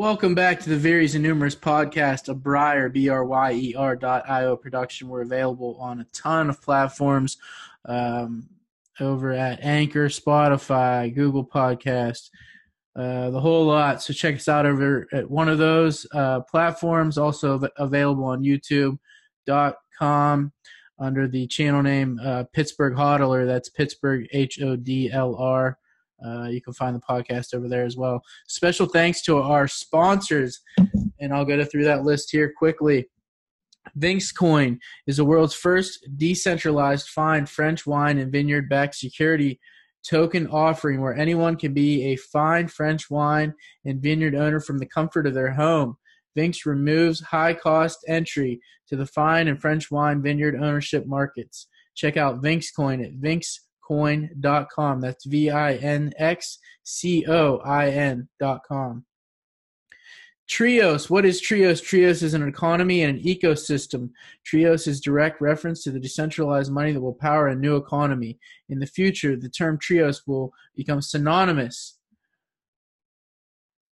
Welcome back to the Various and Numerous podcast, a Bryer, B R Y E R dot I O production. We're available on a ton of platforms um, over at Anchor, Spotify, Google Podcast, uh, the whole lot. So check us out over at one of those uh, platforms. Also available on YouTube.com under the channel name uh, Pittsburgh Hodlr. That's Pittsburgh H O D L R. Uh, you can find the podcast over there as well. Special thanks to our sponsors, and I'll go through that list here quickly. Vinx Coin is the world's first decentralized fine French wine and vineyard backed security token offering where anyone can be a fine French wine and vineyard owner from the comfort of their home. Vinx removes high cost entry to the fine and French wine vineyard ownership markets. Check out Vinx Coin at Vinx vinxcoin.com. That's V I N X C O I N.com. Treos. What is Treos? Treos is an economy and an ecosystem. Treos is direct reference to the decentralized money that will power a new economy. In the future, the term Treos will become synonymous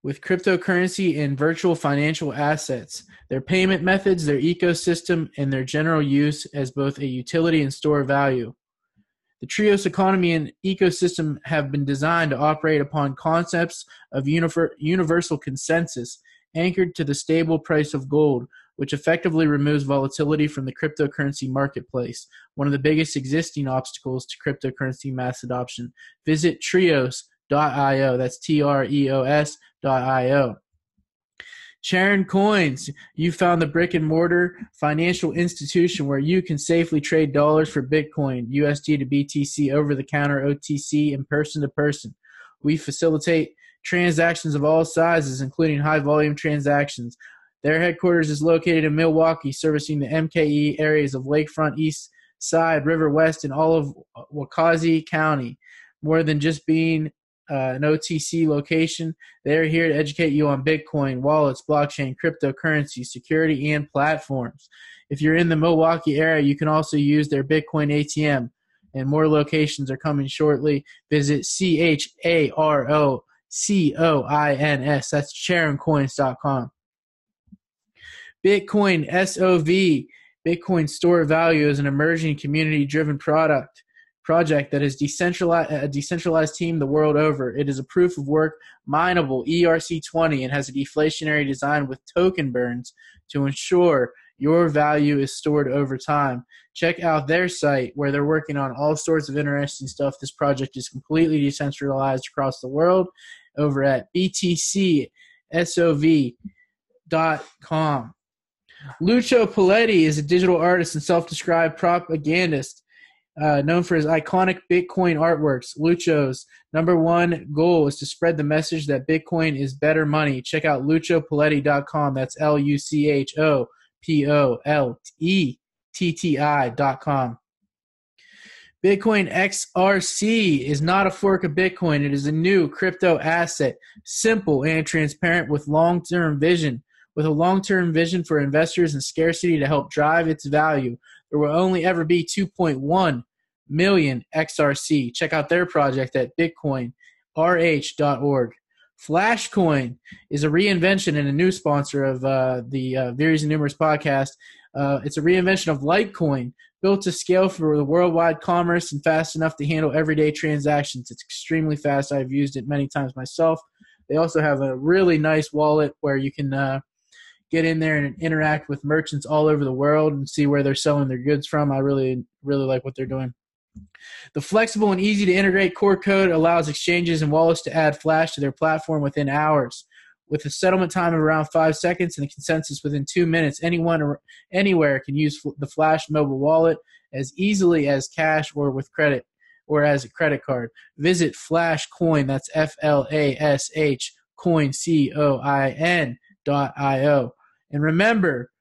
with cryptocurrency and virtual financial assets, their payment methods, their ecosystem, and their general use as both a utility and store of value. The Treos economy and ecosystem have been designed to operate upon concepts of universal consensus anchored to the stable price of gold, which effectively removes volatility from the cryptocurrency marketplace, one of the biggest existing obstacles to cryptocurrency mass adoption. Visit treos.io, that's T R E O S.io. Charon Coins, you found the brick and mortar financial institution where you can safely trade dollars for Bitcoin, USD to BTC, over the counter, OTC, and person to person. We facilitate transactions of all sizes, including high volume transactions. Their headquarters is located in Milwaukee, servicing the MKE areas of Lakefront East Side, River West, and all of Waukesha County. More than just being uh, an OTC location. They're here to educate you on Bitcoin, wallets, blockchain, cryptocurrency, security, and platforms. If you're in the Milwaukee area, you can also use their Bitcoin ATM, and more locations are coming shortly. Visit C H A R O C O I N S. That's CharonCoins.com. Bitcoin SOV, Bitcoin Store Value, is an emerging community driven product project that is uh, decentralized, a decentralized team the world over. It is a proof of work mineable ERC20 and has a deflationary design with token burns to ensure your value is stored over time. Check out their site where they're working on all sorts of interesting stuff. This project is completely decentralized across the world over at btcsov.com. Lucho Poletti is a digital artist and self described propagandist uh, known for his iconic Bitcoin artworks. Lucho's number one goal is to spread the message that Bitcoin is better money. Check out luchopoletti.com. That's L U C H O P O L E T T I.com. Bitcoin XRC is not a fork of Bitcoin. It is a new crypto asset, simple and transparent with long term vision. With a long term vision for investors and scarcity to help drive its value, there will only ever be 2.1 million XRC. Check out their project at bitcoinrh.org. Flashcoin is a reinvention and a new sponsor of uh, the uh, Various and Numerous podcast. Uh, it's a reinvention of Litecoin, built to scale for the worldwide commerce and fast enough to handle everyday transactions. It's extremely fast. I've used it many times myself. They also have a really nice wallet where you can uh, get in there and interact with merchants all over the world and see where they're selling their goods from. I really, really like what they're doing. The flexible and easy to integrate core code allows exchanges and wallets to add Flash to their platform within hours. With a settlement time of around five seconds and a consensus within two minutes, anyone or anywhere can use the Flash mobile wallet as easily as cash or with credit or as a credit card. Visit Flash Coin, that's F L A S H coin C O I N dot I O. And remember,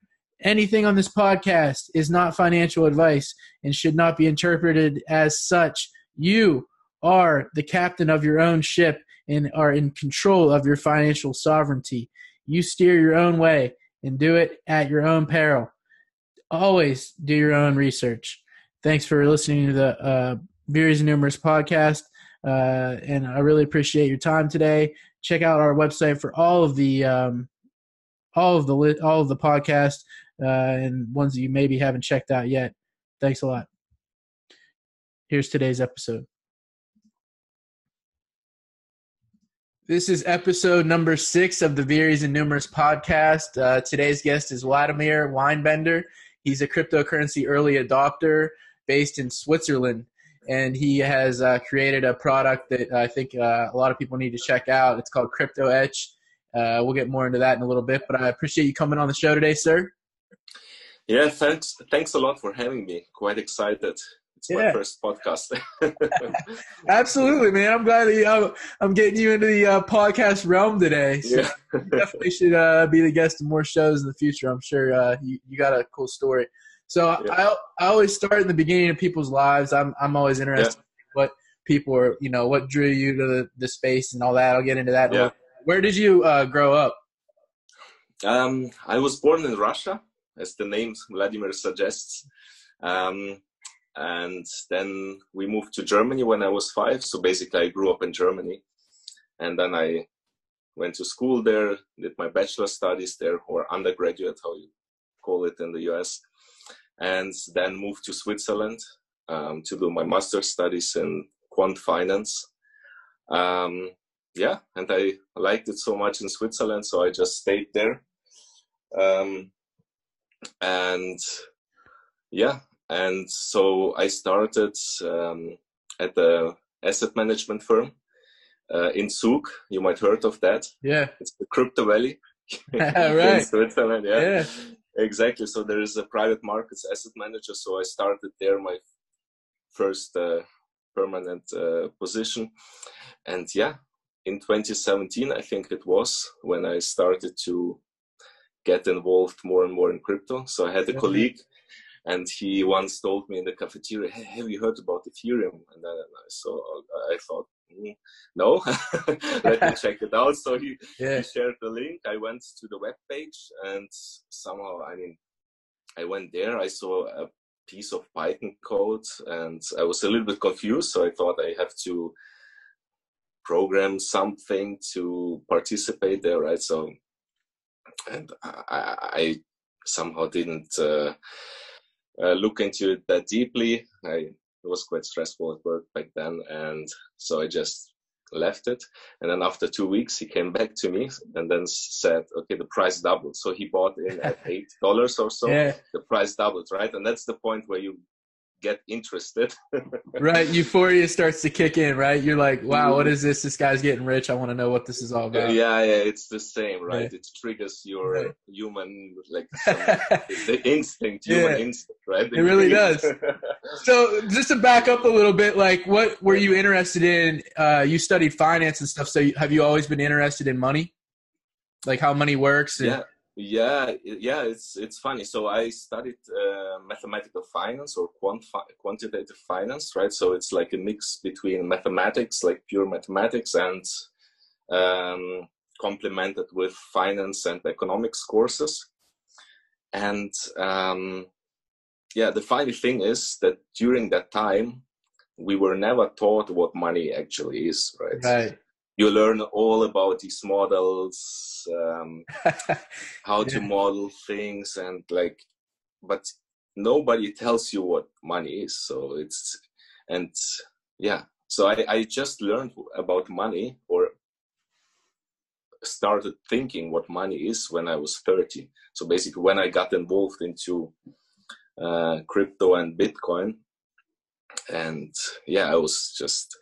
anything on this podcast is not financial advice and should not be interpreted as such. You are the captain of your own ship and are in control of your financial sovereignty. You steer your own way and do it at your own peril. Always do your own research. Thanks for listening to the uh, Various Numerous podcast. Uh, and I really appreciate your time today. check out our website for all of the um, all of the all of the podcasts uh, and ones that you maybe haven't checked out yet. Thanks a lot. Here's today's episode. This is episode number six of the Various and Numerous podcast. Uh, today's guest is Vladimir Weinbender. He's a cryptocurrency early adopter based in Switzerland, and he has uh, created a product that I think uh, a lot of people need to check out. It's called Crypto Etch. Uh, we'll get more into that in a little bit, but I appreciate you coming on the show today, sir. Yeah, thanks. Thanks a lot for having me. Quite excited it's yeah. my first podcast. Absolutely, man. I'm glad that you, I'm, I'm getting you into the uh, podcast realm today. So yeah. definitely should uh, be the guest of more shows in the future. I'm sure uh, you, you got a cool story. So yeah. I, I always start in the beginning of people's lives. I'm, I'm always interested in what people are, you know, what drew you to the, the space and all that. I'll get into that. Yeah. Where did you uh, grow up? Um, I was born in Russia, as the name Vladimir suggests. Um, and then we moved to Germany when I was five. So basically, I grew up in Germany, and then I went to school there, did my bachelor studies there, or undergraduate, how you call it in the US, and then moved to Switzerland um, to do my master's studies in quant finance. Um, yeah, and I liked it so much in Switzerland, so I just stayed there. Um, and yeah, and so I started um, at the asset management firm uh, in Zug. You might heard of that. Yeah, it's the Crypto Valley right. in Switzerland. Yeah. yeah, exactly. So there is a private markets asset manager. So I started there my first uh, permanent uh, position, and yeah, in 2017 I think it was when I started to get involved more and more in crypto. So I had a colleague and he once told me in the cafeteria, hey, "Have you heard about Ethereum?" And then I saw, I thought, mm, "No, let me check it out." So he, yeah. he shared the link. I went to the web page, and somehow, I mean, I went there. I saw a piece of Python code, and I was a little bit confused. So I thought I have to program something to participate there, right? So, and I, I somehow didn't. Uh, uh, look into it that deeply. I, it was quite stressful at work back then, and so I just left it. And then after two weeks, he came back to me and then said, "Okay, the price doubled." So he bought in at eight dollars or so. Yeah. The price doubled, right? And that's the point where you get interested. right. Euphoria starts to kick in, right? You're like, wow, what is this? This guy's getting rich. I want to know what this is all about. Yeah, yeah, it's the same, right? right. It triggers your right. human, like, some, the instinct, human yeah. instinct, right? it really does. so, just to back up a little bit, like, what were you interested in? Uh, you studied finance and stuff. So, have you always been interested in money? Like, how money works? And- yeah yeah yeah it's it's funny. So i studied uh, mathematical finance or quant quantitative finance right? So it's like a mix between mathematics like pure mathematics and um, complemented with finance and economics courses. And um, yeah the funny thing is that during that time we were never taught what money actually is right? Right you learn all about these models um, how yeah. to model things and like but nobody tells you what money is so it's and yeah so i, I just learned about money or started thinking what money is when i was 30 so basically when i got involved into uh, crypto and bitcoin and yeah i was just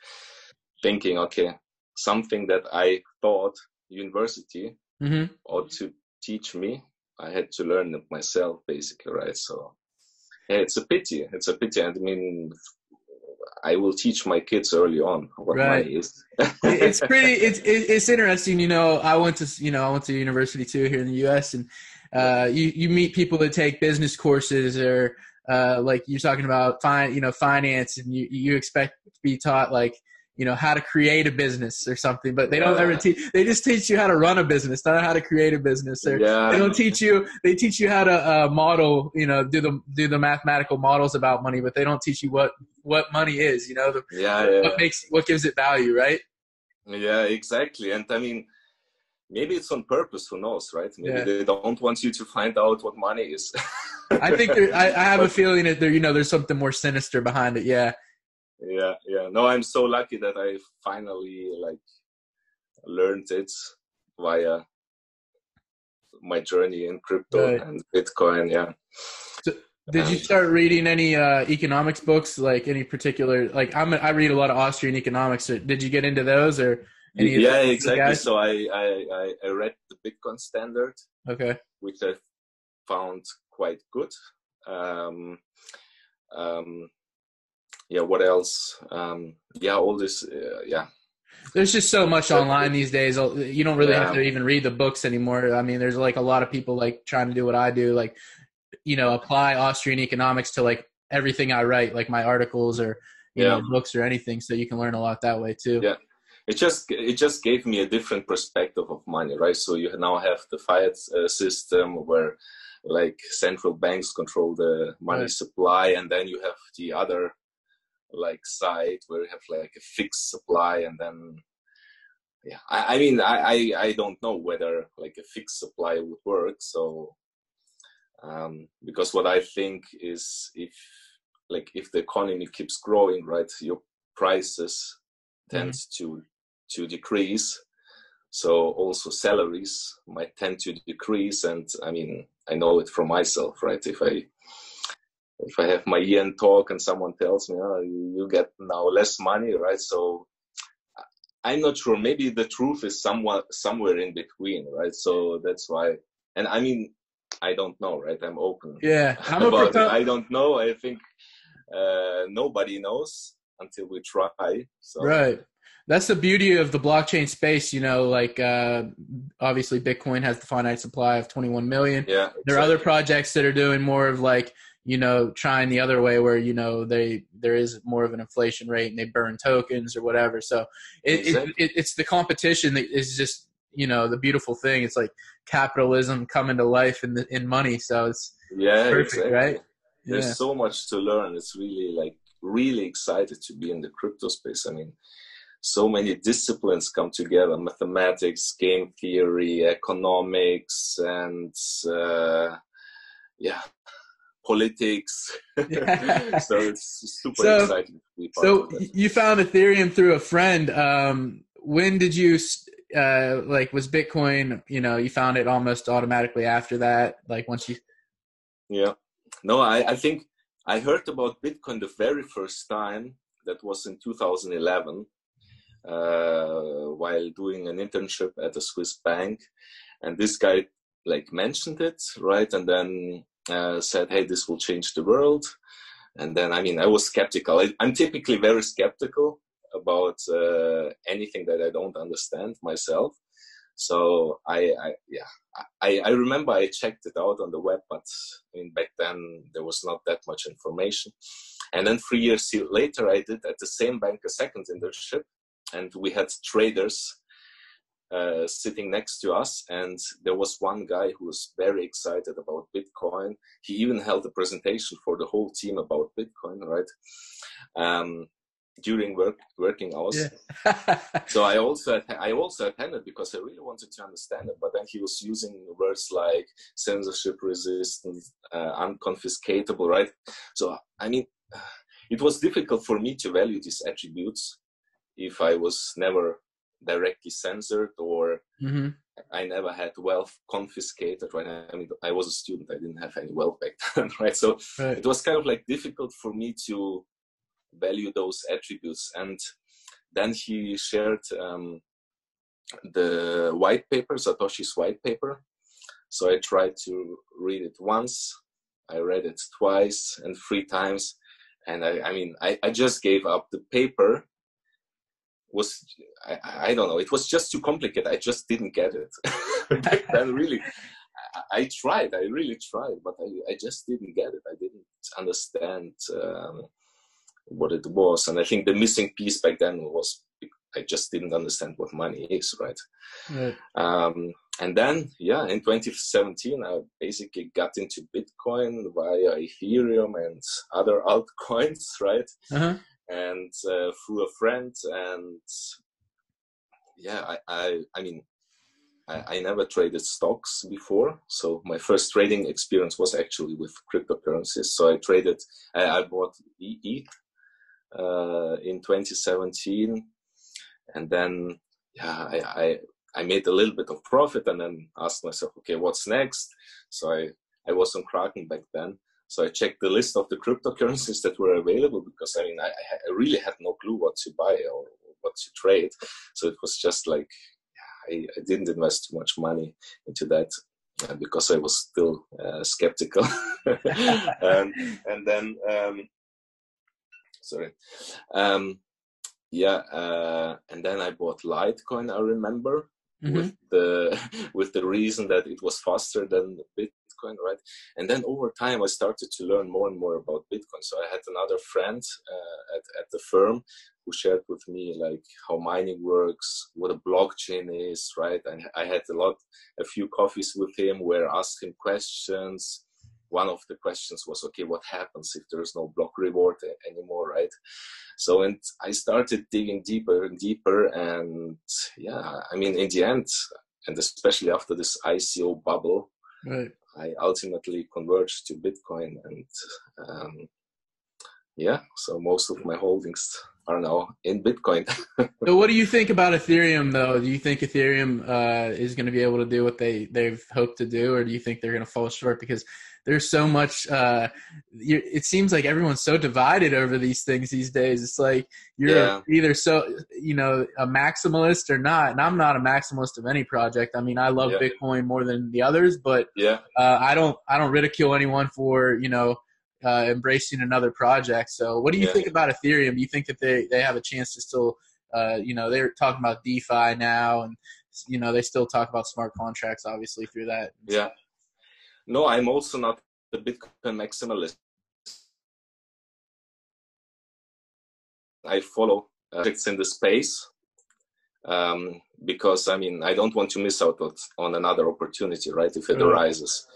thinking okay something that I thought university mm-hmm. ought to teach me. I had to learn it myself, basically, right? So, yeah, it's a pity. It's a pity. I mean, I will teach my kids early on what right. money is. it's pretty. It's it's interesting. You know, I went to you know I went to university too here in the U.S. and uh, you you meet people that take business courses or uh, like you're talking about fine you know finance and you you expect to be taught like you know how to create a business or something but they don't ever teach they just teach you how to run a business not how to create a business or yeah. they don't teach you they teach you how to uh, model you know do the do the mathematical models about money but they don't teach you what what money is you know the, yeah, yeah what makes what gives it value right yeah exactly and i mean maybe it's on purpose. Who knows, right? Maybe Yeah. they don't want you to find out what money is. I think there, I, I have a feeling that there, you know, there's something more sinister behind it. Yeah. Yeah yeah no i'm so lucky that i finally like learned it via my journey in crypto Right. and bitcoin yeah Did you start reading any uh, economics books, like any particular? Like I'm, I read a lot of Austrian economics. So Did you get into those or? Any of yeah exactly so I, I i i read the bitcoin standard Okay. which i found quite good um um yeah what else um yeah all this uh, yeah There's just so much online these days. You don't really have to even read the books anymore. I mean, there's like a lot of people like trying to do what I do, like you know, apply Austrian economics to like everything I write, like my articles or you Yeah. know books or anything. So you can learn a lot that way too. Yeah. it just it just gave me a different perspective of money right so you now have the fiat uh, system where like central banks control the money Right. supply and then you have the other like side where you have like a fixed supply and then yeah i, I mean I, I i don't know whether like a fixed supply would work so um because what i think is if like if the economy keeps growing right your prices tend to to decrease. So also salaries might tend to decrease and i mean i know it from myself right if i if i have my end talk and someone tells me oh, you, get now less money right so i'm not sure maybe the truth is somewhat somewhere in between right so that's why and i mean i don't know right i'm open Yeah, I'm about it. i don't know i think uh nobody knows until we try so Right. That's the beauty of the blockchain space. You know, like uh, obviously Bitcoin has the finite supply of 21 million. yeah There are other projects that are doing more of like, you know, trying the other way where, you know, they there is more of an inflation rate and they burn tokens or whatever. So it, Exactly. it, it it's the competition that is just, you know, the beautiful thing. It's like capitalism coming to life in the, in money. So it's yeah perfect, exactly. right? there's yeah. so much to learn it's really like really excited to be in the crypto space i mean so many disciplines come together mathematics game theory economics and uh, yeah politics Yeah. so it's super So- exciting to be part So you found Ethereum through a friend. Um, when did you uh, like was Bitcoin? You know, you found it almost automatically after that. Like once you, Yeah. No, I, I think I heard about Bitcoin the very first time. That was in 2011 uh, while doing an internship at a Swiss bank. And this guy like mentioned it, right? And then uh, said, hey, this will change the world. And then, I mean, I was skeptical. I, I'm typically very skeptical about uh, anything that I don't understand myself. So I, I yeah, I, I remember I checked it out on the web, but I mean, back then there was not that much information. And then three years later, I did at the same bank a second internship, and we had traders uh, sitting next to us. And there was one guy who was very excited about Bitcoin. He even held a presentation for the whole team about Bitcoin, right? Um, during work working hours yeah, so I also I also attended because I really wanted to understand it. But then he was using words like censorship resistant, uh, unconfiscatable, right? So I mean, it was difficult for me to value these attributes if I was never directly censored or hmm I never had wealth confiscated. Right? I mean, I was a student; I didn't have any wealth back then, right? So right. it was kind of like difficult for me to value those attributes and then he shared um, the white paper satoshi's white paper so i tried to read it once i read it twice and three times and i, I mean I, I just gave up the paper was I, I don't know it was just too complicated. I just didn't get it. Back then really I, I tried i really tried but I, I just didn't get it. I didn't understand um, what it was. And i think the missing piece back then was i just didn't understand what money is right? Right. um, and then yeah in 2017 i basically got into bitcoin via ethereum and other altcoins right? Uh-huh. And uh, through a friend and yeah I, I i mean I, I, never traded stocks before, so my first trading experience was actually with cryptocurrencies. So I traded, I, I bought ETH uh, in 2017, and then yeah, I, I I made a little bit of profit, and then asked myself, okay, what's next? So I I was on Kraken back then. So I checked the list of the cryptocurrencies that were available because I mean I, I really had no clue what to buy or what to trade. So it was just like I, I didn't invest too much money into that uh, because I was still uh, skeptical. and, and then, um, sorry, um, yeah, uh, and then I bought Litecoin. I remember mm-hmm. with the with the reason that it was faster than Bitcoin, right? And then over time, I started to learn more and more about Bitcoin. So I had another friend uh, at at the firm who shared with me like how mining works, what a blockchain is, right? And I had a lot, a few coffees with him where I asked him questions. One of the questions was, okay, what happens if there is no block reward anymore, right? So, and I started digging deeper and deeper, and yeah, I mean, in the end, and especially after this ICO bubble, right. I ultimately converged to Bitcoin, and um, yeah, so most of my holdings I don't know, in Bitcoin. so, what do you think about Ethereum, though? Do you think Ethereum uh, is going to be able to do what they they've hoped to do, or do you think they're going to fall short because there's so much? Uh, it seems like everyone's so divided over these things these days. It's like you're yeah. either so you know a maximalist or not, and I'm not a maximalist of any project. I mean, I love yeah. Bitcoin more than the others, but yeah, uh, I don't I don't ridicule anyone for you know uh, embracing another project. So, what do you yeah. think about Ethereum? Do you think that they, they have a chance to still, uh, you know, they're talking about DeFi now, and you know, they still talk about smart contracts, obviously through that. Yeah. No, I'm also not a Bitcoin maximalist. I follow projects in the space um, because I mean I don't want to miss out on another opportunity, right? If it arises,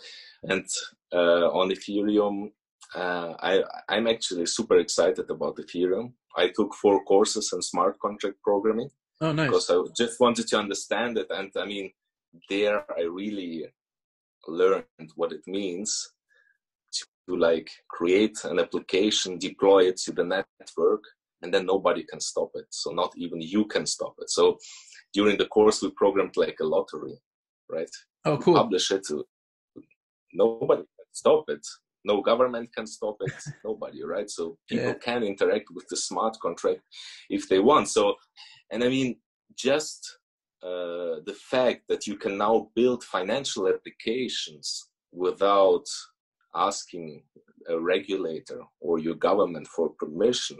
and uh, on Ethereum, uh, I, I'm actually super excited about Ethereum. I took four courses in smart contract programming. Oh, nice. Because I just wanted to understand it. And I mean, there I really learned what it means to like create an application, deploy it to the network, and then nobody can stop it. So not even you can stop it. So during the course, we programmed like a lottery, right? Oh, cool. Publish it to nobody can stop it no government can stop it nobody right? So people yeah. can interact with the smart contract if they want. So and i mean just uh, the fact that you can now build financial applications without asking a regulator or your government for permission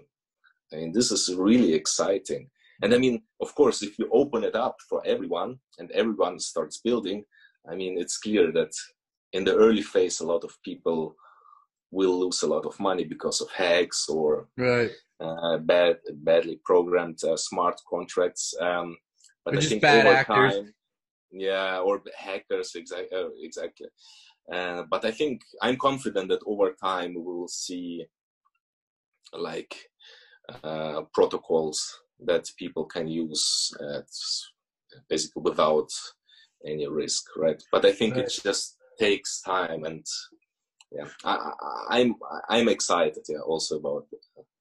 i mean this is really exciting. And i mean of course if you open it up for everyone and everyone starts building i mean it's clear that in the early phase a lot of people will lose a lot of money because of hacks or right. uh, bad, badly programmed uh, smart contracts. Um, but or I think over actors. time, yeah, or hackers, exactly, uh, exactly. Uh, but I think I'm confident that over time we will see like uh, protocols that people can use basically without any risk, right? But I think right. it just takes time and yeah, I, I'm I'm excited. Yeah, also about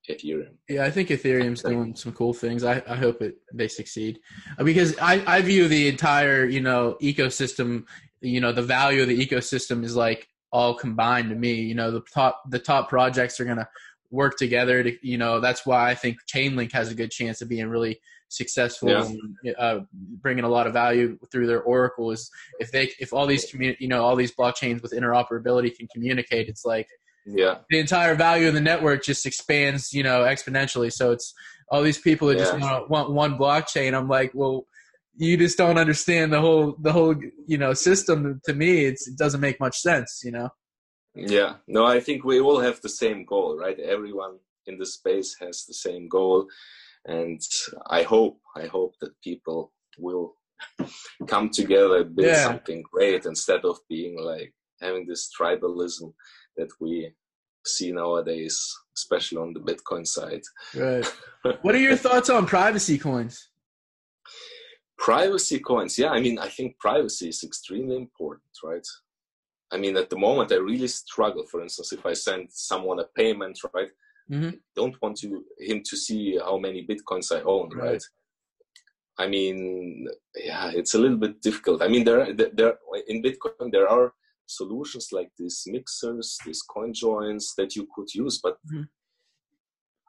Ethereum. Yeah, I think Ethereum's doing some cool things. I, I hope it they succeed uh, because I, I view the entire you know ecosystem. You know, the value of the ecosystem is like all combined to me. You know, the top the top projects are gonna work together to you know that's why I think Chainlink has a good chance of being really successful yeah. and uh, bringing a lot of value through their Oracle is if they if all these community you know all these blockchains with interoperability can communicate, it's like yeah the entire value of the network just expands you know exponentially. So it's all these people that yeah. just want, want one blockchain. I'm like, well, you just don't understand the whole the whole you know system. To me, it doesn't make much sense. You know. Yeah. No, I think we all have the same goal, right? Everyone in the space has the same goal and I hope I hope that people will come together build yeah. something great instead of being like having this tribalism that we see nowadays, especially on the Bitcoin side. Right. what are your thoughts on privacy coins? privacy coins yeah i mean i think privacy is extremely important right i mean at the moment i really struggle for instance if i send someone a payment right mm-hmm. don't want to him to see how many bitcoins i own right, Right. i mean yeah it's a little bit difficult i mean there there- there in bitcoin there are solutions like these mixers these coin joins that you could use but Mhm.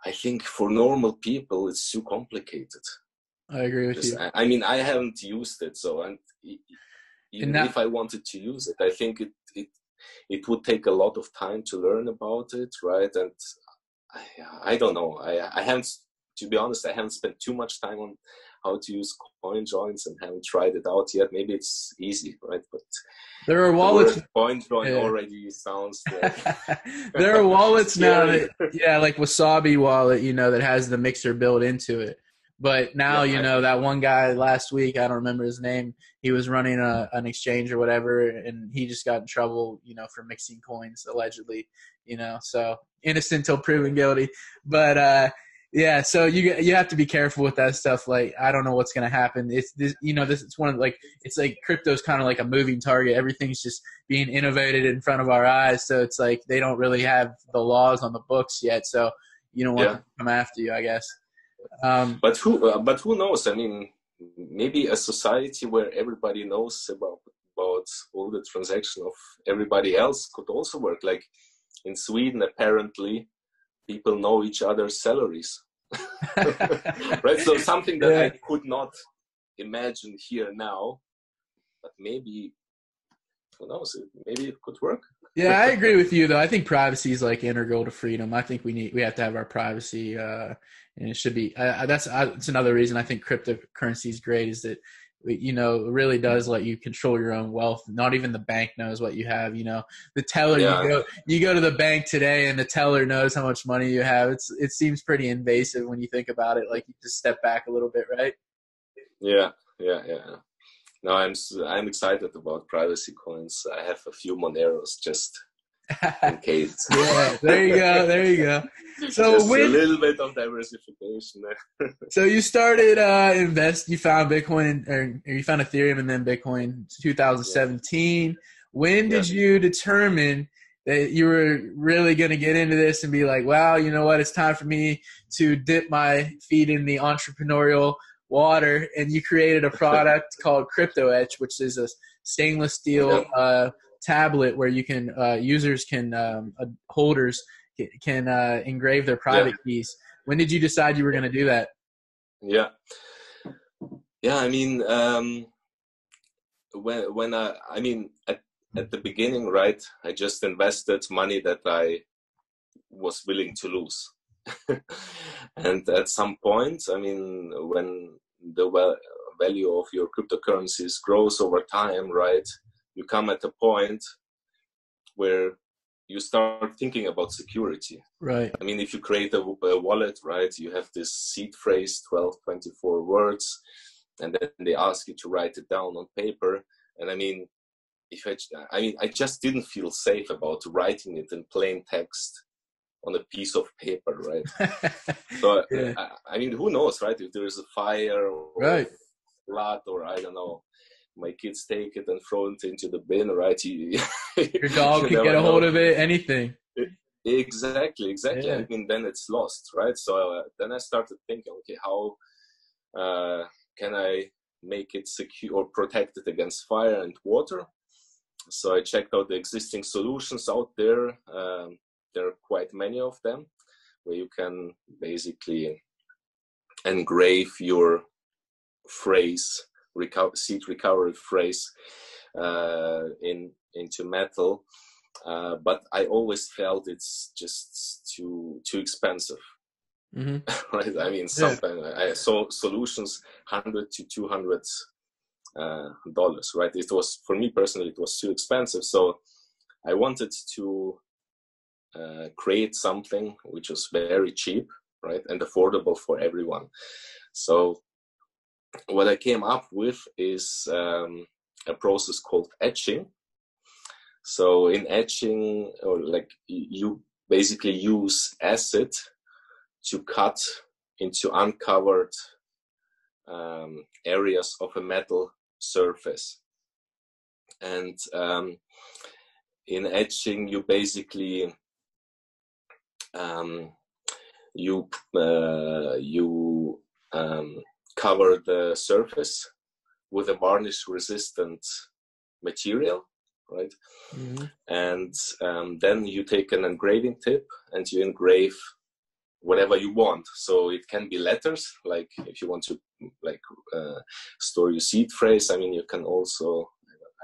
i think for normal people it's too complicated I agree with just, you. I, I mean, I haven't used it, so and even now- if I wanted to use it, I think it it it would take a lot of time to learn about it, right? And I, I don't know. I I haven't, to be honest, I haven't spent too much time on how to use coin joins and haven't tried it out yet. Maybe it's easy, right? But There are wallets. coin join Yeah. already sounds like there are wallets now that yeah, like Wasabi wallet, you know, that has the mixer built into it. But now, Yeah, you know, that one guy last week, I don't remember his name. He was running a, an exchange or whatever, and he just got in trouble, you know, for mixing coins allegedly. You know, so innocent till proven guilty. But uh, yeah, so you you have to be careful with that stuff. Like, I don't know what's gonna happen. It's this, you know, this it's one of like it's like crypto's kind of like a moving target. Everything's just being innovated in front of our eyes. So it's like they don't really have the laws on the books yet. So you don't want Yeah. to come after you, I guess. Um, but who uh, but who knows? I mean maybe a society where everybody knows about about all the transaction of everybody else could also work. Like in sweden apparently people know each other's salaries. Right? So something that Yeah. i could not imagine here now but maybe who knows? Maybe it could work yeah, I agree with you though. I think privacy is like integral to freedom. I think we need we have to have our privacy, uh, and it should be. Uh, that's uh, that's another reason I think cryptocurrency is great. Is that you know it really does let you control your own wealth. Not even the bank knows what you have. You know, the teller Yeah. you go you go to the bank today and the teller knows how much money you have. It's it seems pretty invasive when you think about it. Like you just step back a little bit, right? Yeah, yeah, yeah. No, I'm I'm excited about privacy coins. I have a few Moneros just in case. yeah, there you go, there you go. So just a little bit of diversification there. so you started uh invest, you found Bitcoin or, you found Ethereum and then Bitcoin 2017. When did you determine that you were really going to get into this and be like, wow, you know what, it's time for me to dip my feet in the entrepreneurial water and you created a product called crypto etch which is a stainless steel uh, tablet where you can uh, users can um, uh, holders can uh, engrave their private keys when did you decide you were going to do that Yeah, yeah. I mean, um, when when I I mean at at the beginning, right? I just invested money that I was willing to lose. and at some point, I mean, when the well, value of your cryptocurrencies grows over time, right? You come at a point where you start thinking about security. right I mean, if you create a, a wallet, right, you have this seed phrase, 12, 24 words, and then they ask you to write it down on paper. And I mean, if I, I mean, I just didn't feel safe about writing it in plain text on a piece of paper, right? So, Yeah. I, I mean, who knows, right? If there is a fire or Right. flood or I don't know, my kids take it and throw it into the bin, right? You, your dog you can get a hold know. of it anything Exactly, exactly. Yeah. I mean, then it's lost, right? So uh, then I started thinking, okay, how uh, can I make it secure or protect it against fire and water? So I checked out the existing solutions out there. Um, there are quite many of them where you can basically engrave your phrase, reco- seed recovery phrase, uh, in into metal. Uh, but I always felt it's just too too expensive, hmm right? I mean, something I saw solutions hundred to two hundred uh, dollars, right? It was for me personally, it was too expensive, so I wanted to uh, create something which is very cheap, right, and affordable for everyone. So what I came up with is um, a process called etching. So in etching, or like you basically use acid to cut into uncovered um, areas of a metal surface. And um, in etching, you basically um, you uh, you um, cover the surface with a varnish resistant material right mm-hmm. and um, then you take an engraving tip and you engrave whatever you want so it can be letters like if you want to like uh, store your seed phrase i mean you can also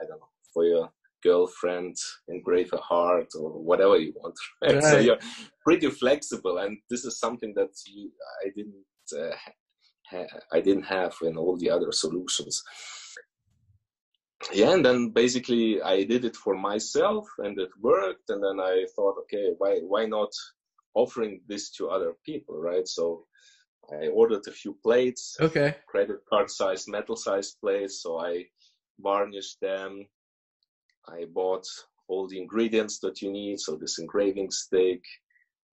i don't know for your girlfriend engrave a heart or whatever you want right? right. so you're pretty flexible and this is something that you i didn't uh, ha- i didn't have in all the other solutions yeah and then basically i did it for myself and it worked and then i thought okay why why not offering this to other people right so i ordered a few plates okay credit card size metal size plates so i varnished them i bought all the ingredients that you need so this engraving stick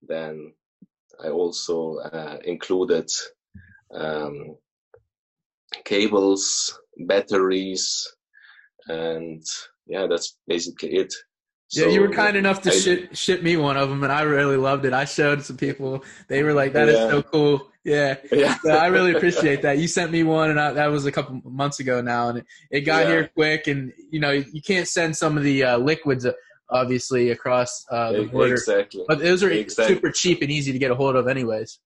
then i also uh, included um, cables batteries and yeah, that's basically it. So, yeah, you were kind enough to I, ship, ship me one of them, and I really loved it. I showed some people; they were like, "That yeah. is so cool." Yeah, yeah. so I really appreciate that. You sent me one, and I, that was a couple months ago now, and it, it got yeah. here quick. And you know, you can't send some of the uh, liquids, uh, obviously, across uh, the border. Exactly. But those are exactly. super cheap and easy to get a hold of, anyways.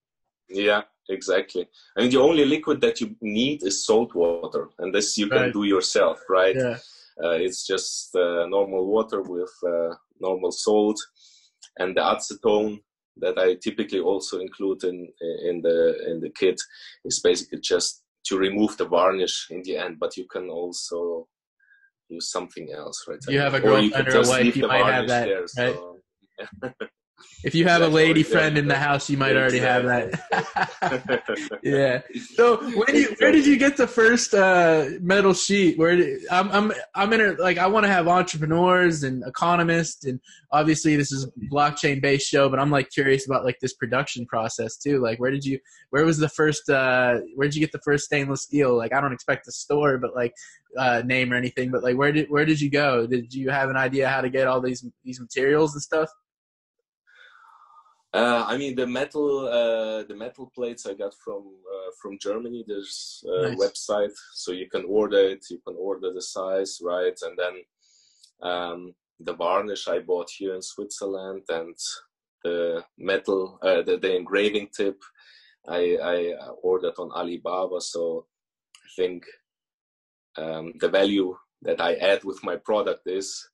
Yeah, exactly. I mean, the only liquid that you need is salt water, and this you right. can do yourself, right? Yeah. Uh, it's just uh, normal water with uh, normal salt, and the acetone that I typically also include in in the in the kit is basically just to remove the varnish in the end. But you can also use something else, right? You have a girlfriend or, or a wife, you might have that, there, right? So, If you have a lady friend in the house, you might already have that. yeah. So when you, where did you get the first uh, metal sheet? Where did, I'm I'm I'm in a like I want to have entrepreneurs and economists and obviously this is blockchain based show, but I'm like curious about like this production process too. Like where did you where was the first uh, where did you get the first stainless steel? Like I don't expect a store, but like uh, name or anything, but like where did where did you go? Did you have an idea how to get all these these materials and stuff? Uh, I mean the metal uh, the metal plates I got from uh, from Germany. There's a nice. website, so you can order it. You can order the size, right? And then um, the varnish I bought here in Switzerland, and the metal uh, the, the engraving tip I, I ordered on Alibaba. So I think um, the value that I add with my product is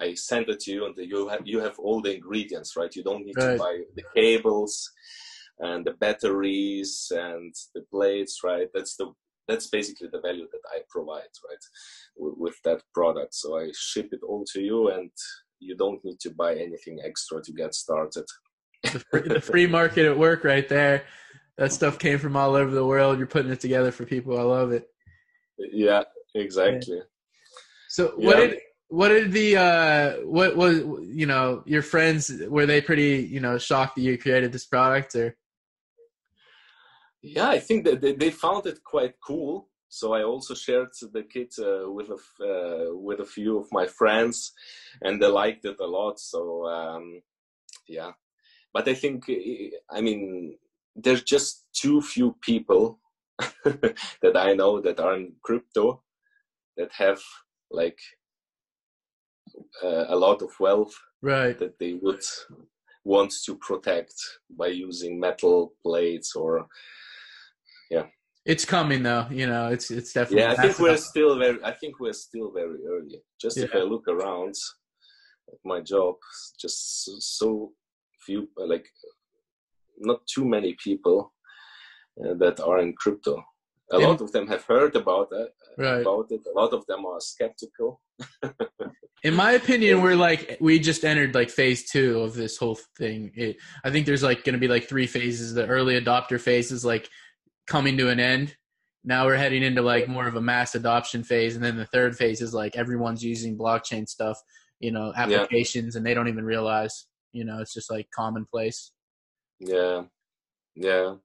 I send it to you, and you have you have all the ingredients, right? You don't need right. to buy the cables and the batteries and the plates, right? That's the that's basically the value that I provide, right, with, with that product. So I ship it all to you, and you don't need to buy anything extra to get started. the, free, the free market at work, right there. That stuff came from all over the world. You're putting it together for people. I love it. Yeah, exactly. Yeah. So what yeah. did what did the uh what was you know your friends were they pretty you know shocked that you created this product or? Yeah i think that they, they found it quite cool. So i also shared the kit uh, with a uh, with a few of my friends and they liked it a lot. So um yeah. But i think i mean there's just too few people that i know that are in crypto that have like uh, a lot of wealth right. that they would want to protect by using metal plates or yeah. It's coming though you know it's it's definitely yeah i think we're still very i think we're still very early. Just yeah. if i look around at my job just so, so few like not too many people uh, that are in crypto. A lot of them have heard about it right. about it. A lot of them are skeptical in my opinion we're like we just entered like phase two of this whole thing. It, i think there's like going to be like three phases. The early adopter phase is like coming to an end. Now we're heading into like more of a mass adoption phase and then the third phase is like everyone's using blockchain stuff you know applications yeah. and they don't even realize you know it's just like commonplace. Yeah. Yeah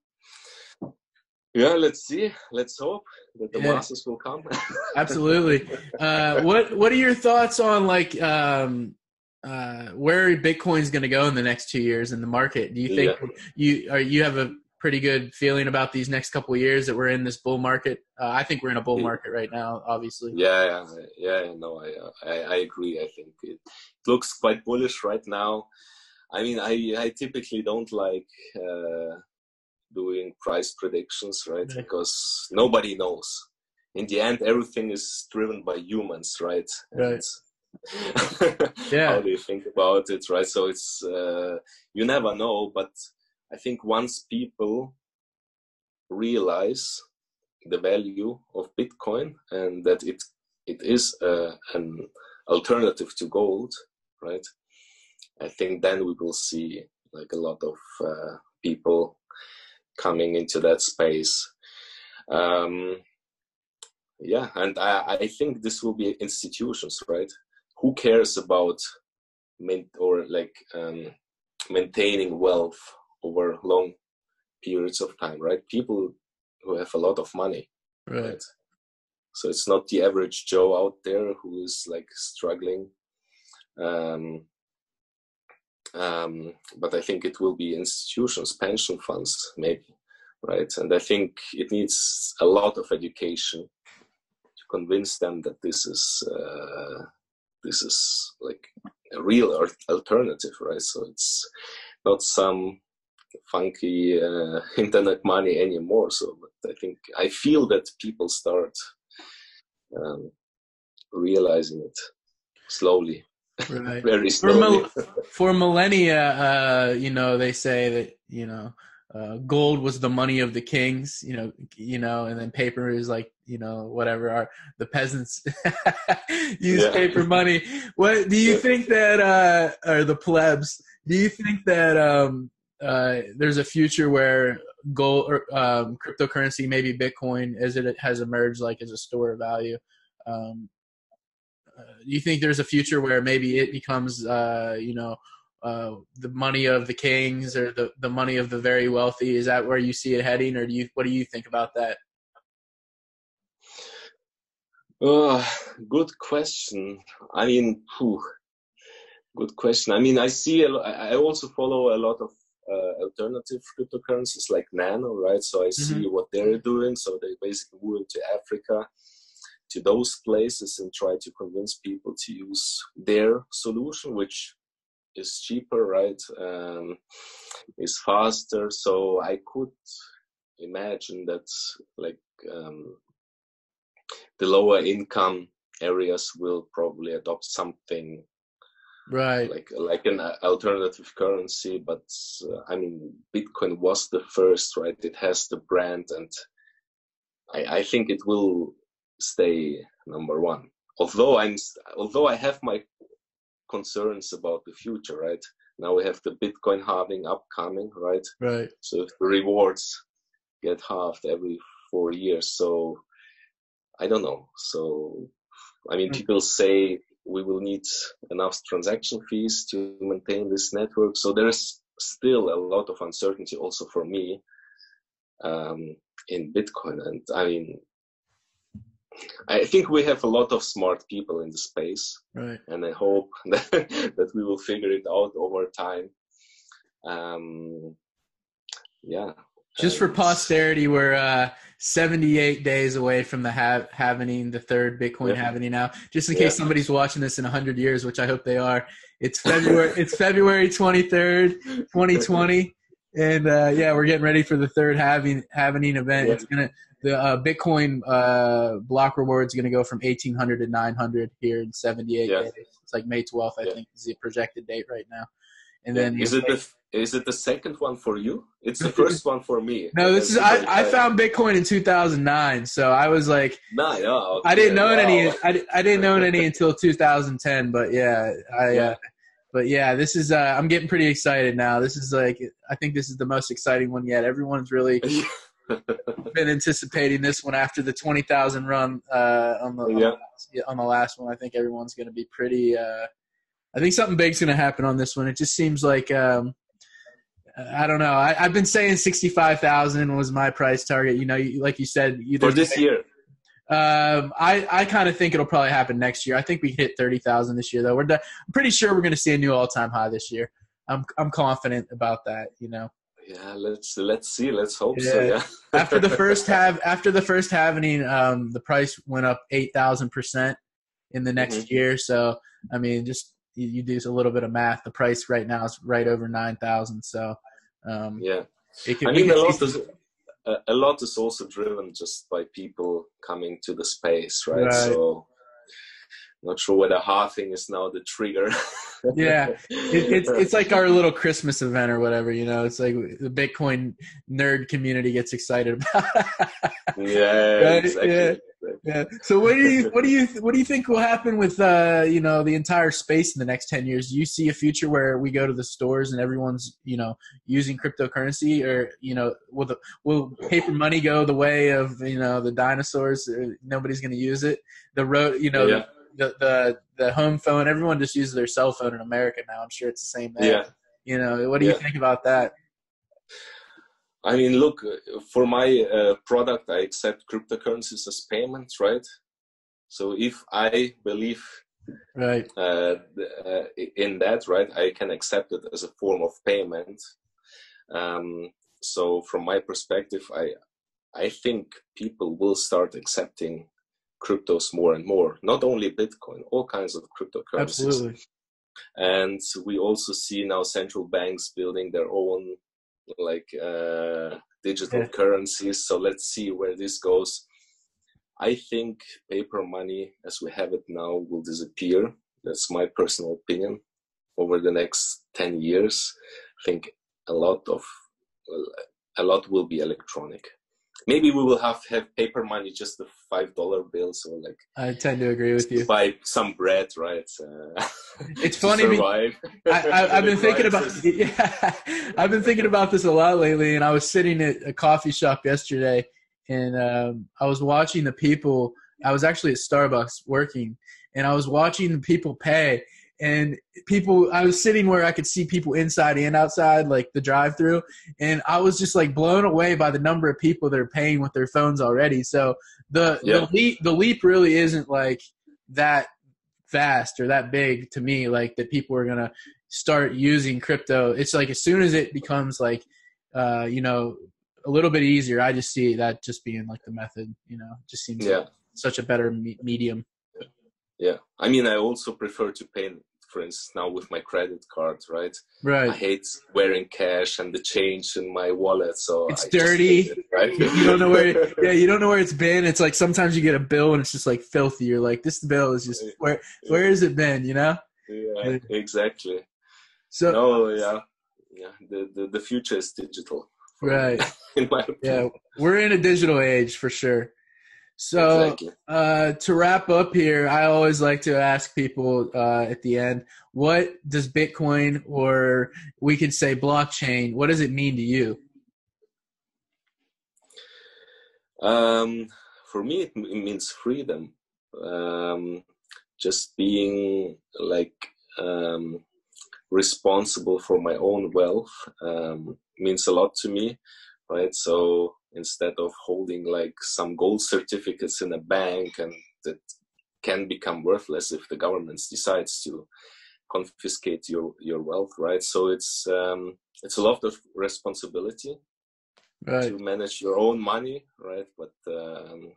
yeah, let's see. Let's hope that the yeah. masses will come. Absolutely. Uh, what What are your thoughts on like um, uh, where Bitcoin's going to go in the next two years in the market? Do you think yeah. you are you have a pretty good feeling about these next couple of years that we're in this bull market? Uh, I think we're in a bull market right now, obviously. Yeah, yeah, yeah. No, I, I, I agree. I think it looks quite bullish right now. I mean, I, I typically don't like uh, doing price predictions, right? Because nobody knows. In the end, everything is driven by humans, right? Right. yeah. How do you think about it, right? So it's uh, you never know, but I think once people realize the value of Bitcoin and that it it is uh, an alternative to gold, right? I think then we will see like a lot of uh, people coming into that space. Um, yeah, and I, I think this will be institutions, right? Who cares about main, or like um, maintaining wealth over long periods of time, right? People who have a lot of money, right? right? So it's not the average Joe out there who is like struggling. Um, um, but I think it will be institutions, pension funds, maybe, right? And I think it needs a lot of education to convince them that this is uh, this is like a real alternative, right? So it's not some funky uh, internet money anymore. So I think I feel that people start um, realizing it slowly. Right. Very slowly. For, for millennia, uh, you know, they say that you know uh, gold was the money of the kings, you know, you know, and then paper is like, you know, whatever. Our the peasants use yeah. paper money. What do you think that, uh, or the plebs? Do you think that um, uh, there's a future where gold or um, cryptocurrency, maybe Bitcoin, as it has emerged like as a store of value? Um, do you think there's a future where maybe it becomes, uh, you know, uh, the money of the kings or the, the money of the very wealthy? Is that where you see it heading, or do you what do you think about that? Uh, good question. I mean, whew, good question. I mean, I see. I also follow a lot of uh, alternative cryptocurrencies like Nano, right? So I see mm-hmm. what they're doing. So they basically move to Africa, to those places, and try to convince people to use their solution, which is cheaper, right? Um, is faster. So I could imagine that like um, the lower income areas will probably adopt something right like like an alternative currency but uh, i mean bitcoin was the first right it has the brand and i i think it will stay number one although i'm although i have my concerns about the future, right? Now we have the Bitcoin halving upcoming, right? Right. So if the rewards get halved every four years, so I don't know. So I mean, mm. people say we will need enough transaction fees to maintain this network. So there's still a lot of uncertainty also for me um, in Bitcoin. And I mean, I think we have a lot of smart people in the space, right. and I hope that, that we will figure it out over time. Um, yeah. Just for posterity, we're uh, 78 days away from the ha- happening, the third Bitcoin yeah. happening now. Just in case yeah. somebody's watching this in 100 years, which I hope they are. It's February. it's February 23rd, 2020, and uh, yeah, we're getting ready for the third halving happening event. Yeah. It's gonna the uh, Bitcoin uh, block reward is going to go from 1800 to 900 here in 78 days. It's like May 12th, I yeah. think, is the projected date right now. And then is it the is it the second one for you? It's the first one for me. No, this is I, I found Bitcoin in 2009, so I was like, nah, yeah, okay. I didn't know wow. any. I, I didn't know any until 2010, but yeah, I. Yeah. Uh, but yeah, this is. Uh, I'm getting pretty excited now. This is like, I think this is the most exciting one yet. Everyone's really been anticipating this one after the 20,000 run uh, on, the, yeah. on, the, on the last one. I think everyone's going to be pretty. Uh, I think something big's going to happen on this one. It just seems like um, I don't know. I, have been saying sixty-five thousand was my price target. You know, like you said, you, for this year. Um, I I kind of think it'll probably happen next year. I think we hit thirty thousand this year, though. We're I'm pretty sure we're going to see a new all-time high this year. I'm I'm confident about that. You know. Yeah, let's let's see. Let's hope yeah. so. Yeah. after the first half, after the first halving, um, the price went up eight thousand percent in the next mm-hmm. year. So I mean, just you, you, do a little bit of math. The price right now is right over nine thousand. So um, yeah, can, I mean a lot is a lot is also driven just by people coming to the space, right? right. So not sure whether halving is now the trigger. yeah, it, it's it's like our little Christmas event or whatever. You know, it's like the Bitcoin nerd community gets excited about. yeah, right? exactly. Yeah. Yeah. So what do you what do you what do you think will happen with uh you know the entire space in the next ten years? Do you see a future where we go to the stores and everyone's you know using cryptocurrency, or you know will the will paper money go the way of you know the dinosaurs? Uh, nobody's going to use it. The road you know yeah the, the the home phone. Everyone just uses their cell phone in America now. I'm sure it's the same there. Yeah. You know, what do yeah. you think about that? I mean, look, for my uh, product, I accept cryptocurrencies as payments, right? So if I believe right uh, uh, in that, right, I can accept it as a form of payment. Um, so from my perspective, I I think people will start accepting cryptos more and more. Not only Bitcoin, all kinds of cryptocurrencies. Absolutely. And we also see now central banks building their own like uh, digital yeah. currencies. So let's see where this goes. I think paper money, as we have it now, will disappear. That's my personal opinion. Over the next ten years, I think a lot of a lot will be electronic maybe we will have have paper money, just the five dollar bills or like. I tend to agree with you. Buy some bread, right? Uh, it's funny. I, have been thinking about. Yeah, I've been thinking about this a lot lately, and I was sitting at a coffee shop yesterday, and um, I was watching the people. I was actually at Starbucks working, and I was watching the people pay, and people i was sitting where i could see people inside and outside like the drive through and i was just like blown away by the number of people that are paying with their phones already so the yeah. the leap the leap really isn't like that fast or that big to me like that people are gonna start using crypto it's like as soon as it becomes like uh you know a little bit easier i just see that just being like the method you know just seems yeah. like such a better me- medium yeah. I mean i also prefer to pay for instance now with my credit card right? Right. I hate wearing cash and the change in my wallet so it's I dirty. it, right? You don't know where yeah you don't know where it's been. It's like sometimes you get a bill and it's just like filthy. You're like this bill is just where where has it been? You know? Yeah exactly. So no yeah. Yeah the the, the future is digital. Right. In my yeah. we're in a digital age for sure so, exactly. uh, to wrap up here, I always like to ask people uh, at the end, what does Bitcoin or we could say blockchain, what does it mean to you? Um, for me, it, it means freedom. Um, just being like um, responsible for my own wealth um, means a lot to me, right? So instead of holding like some gold certificates in a bank and that can become worthless if the government decides to confiscate your your wealth right so it's um it's a lot of responsibility right. to manage your own money right but um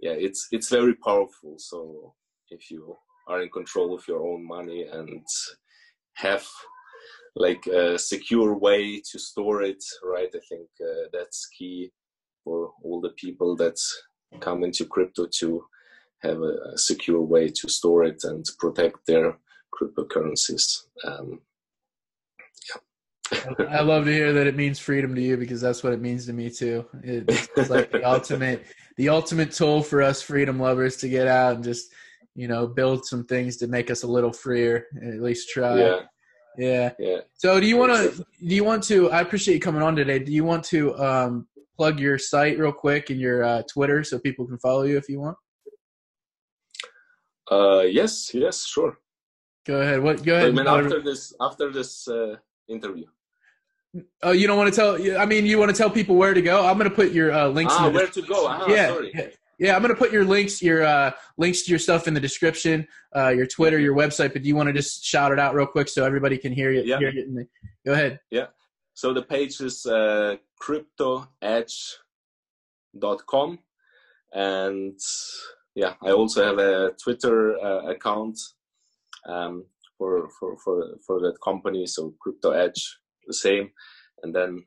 yeah it's it's very powerful so if you are in control of your own money and have like a secure way to store it right i think uh, that's key for all the people that come into crypto to have a, secure way to store it and protect their cryptocurrencies um, yeah. I love to hear that it means freedom to you because that's what it means to me too. It's like the ultimate, the ultimate tool for us freedom lovers to get out and just, you know, build some things to make us a little freer. At least try. Yeah. Yeah. Yeah. So do you want to? Do you want to? I appreciate you coming on today. Do you want to um, plug your site real quick and your uh, Twitter so people can follow you if you want? Uh, yes. Yes. Sure. Go ahead. What? Go ahead. I mean, after this, after this uh, interview. Oh, you don't want to tell? I mean, you want to tell people where to go? I'm going to put your uh, links. Ah, in the where to go? Ah, yeah, sorry. Yeah. I'm going to put your links, your uh, links to your stuff in the description, uh, your Twitter, your website. But do you want to just shout it out real quick so everybody can hear you? Yeah. Hear it in the, go ahead. Yeah. So the page is uh, cryptoedge.com. And yeah, I also have a Twitter uh, account um, for, for, for, for that company. So Crypto Edge, the same. And then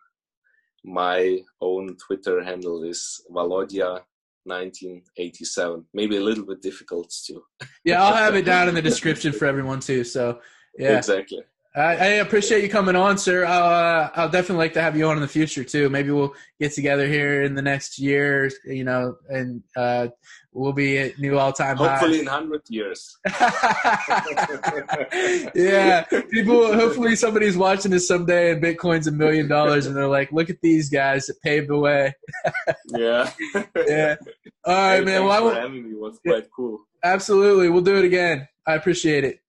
my own Twitter handle is Valodia. 1987 maybe a little bit difficult to Yeah, I'll have it down in the description for everyone too. So yeah, exactly I, I appreciate you coming on, sir. I'll, uh, I'll definitely like to have you on in the future too. Maybe we'll get together here in the next year, you know, and uh, we'll be at new all-time hopefully in 100 years yeah, people. Hopefully, somebody's watching this someday, and Bitcoin's a million dollars, and they're like, "Look at these guys that paved the way." yeah Yeah. All right, Hey, man. Well, I thanks for will, having me. Was quite cool absolutely, we'll do it again. I appreciate it.